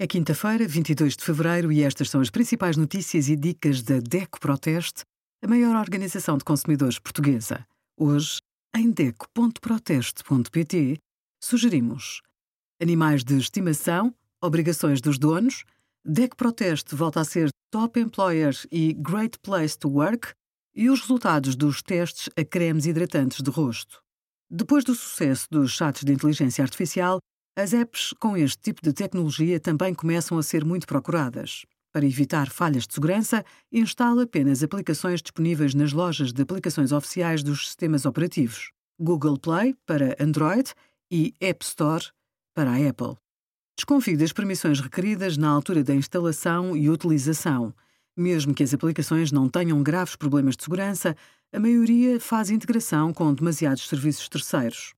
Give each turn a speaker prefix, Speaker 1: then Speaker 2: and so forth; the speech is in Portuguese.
Speaker 1: É quinta-feira, 22 de fevereiro, e estas são as principais notícias e dicas da DECO Proteste, a maior organização de consumidores portuguesa. Hoje, em DECO.proteste.pt, sugerimos animais de estimação, obrigações dos donos, DECO Proteste volta a ser Top Employer e Great Place to Work e os resultados dos testes a cremes hidratantes de rosto. Depois do sucesso dos chats de inteligência artificial, as apps com este tipo de tecnologia também começam a ser muito procuradas. Para evitar falhas de segurança, instale apenas aplicações disponíveis nas lojas de aplicações oficiais dos sistemas operativos, Google Play para Android e App Store para a Apple. Desconfie das permissões requeridas na altura da instalação e utilização. Mesmo que as aplicações não tenham graves problemas de segurança, a maioria faz integração com demasiados serviços terceiros.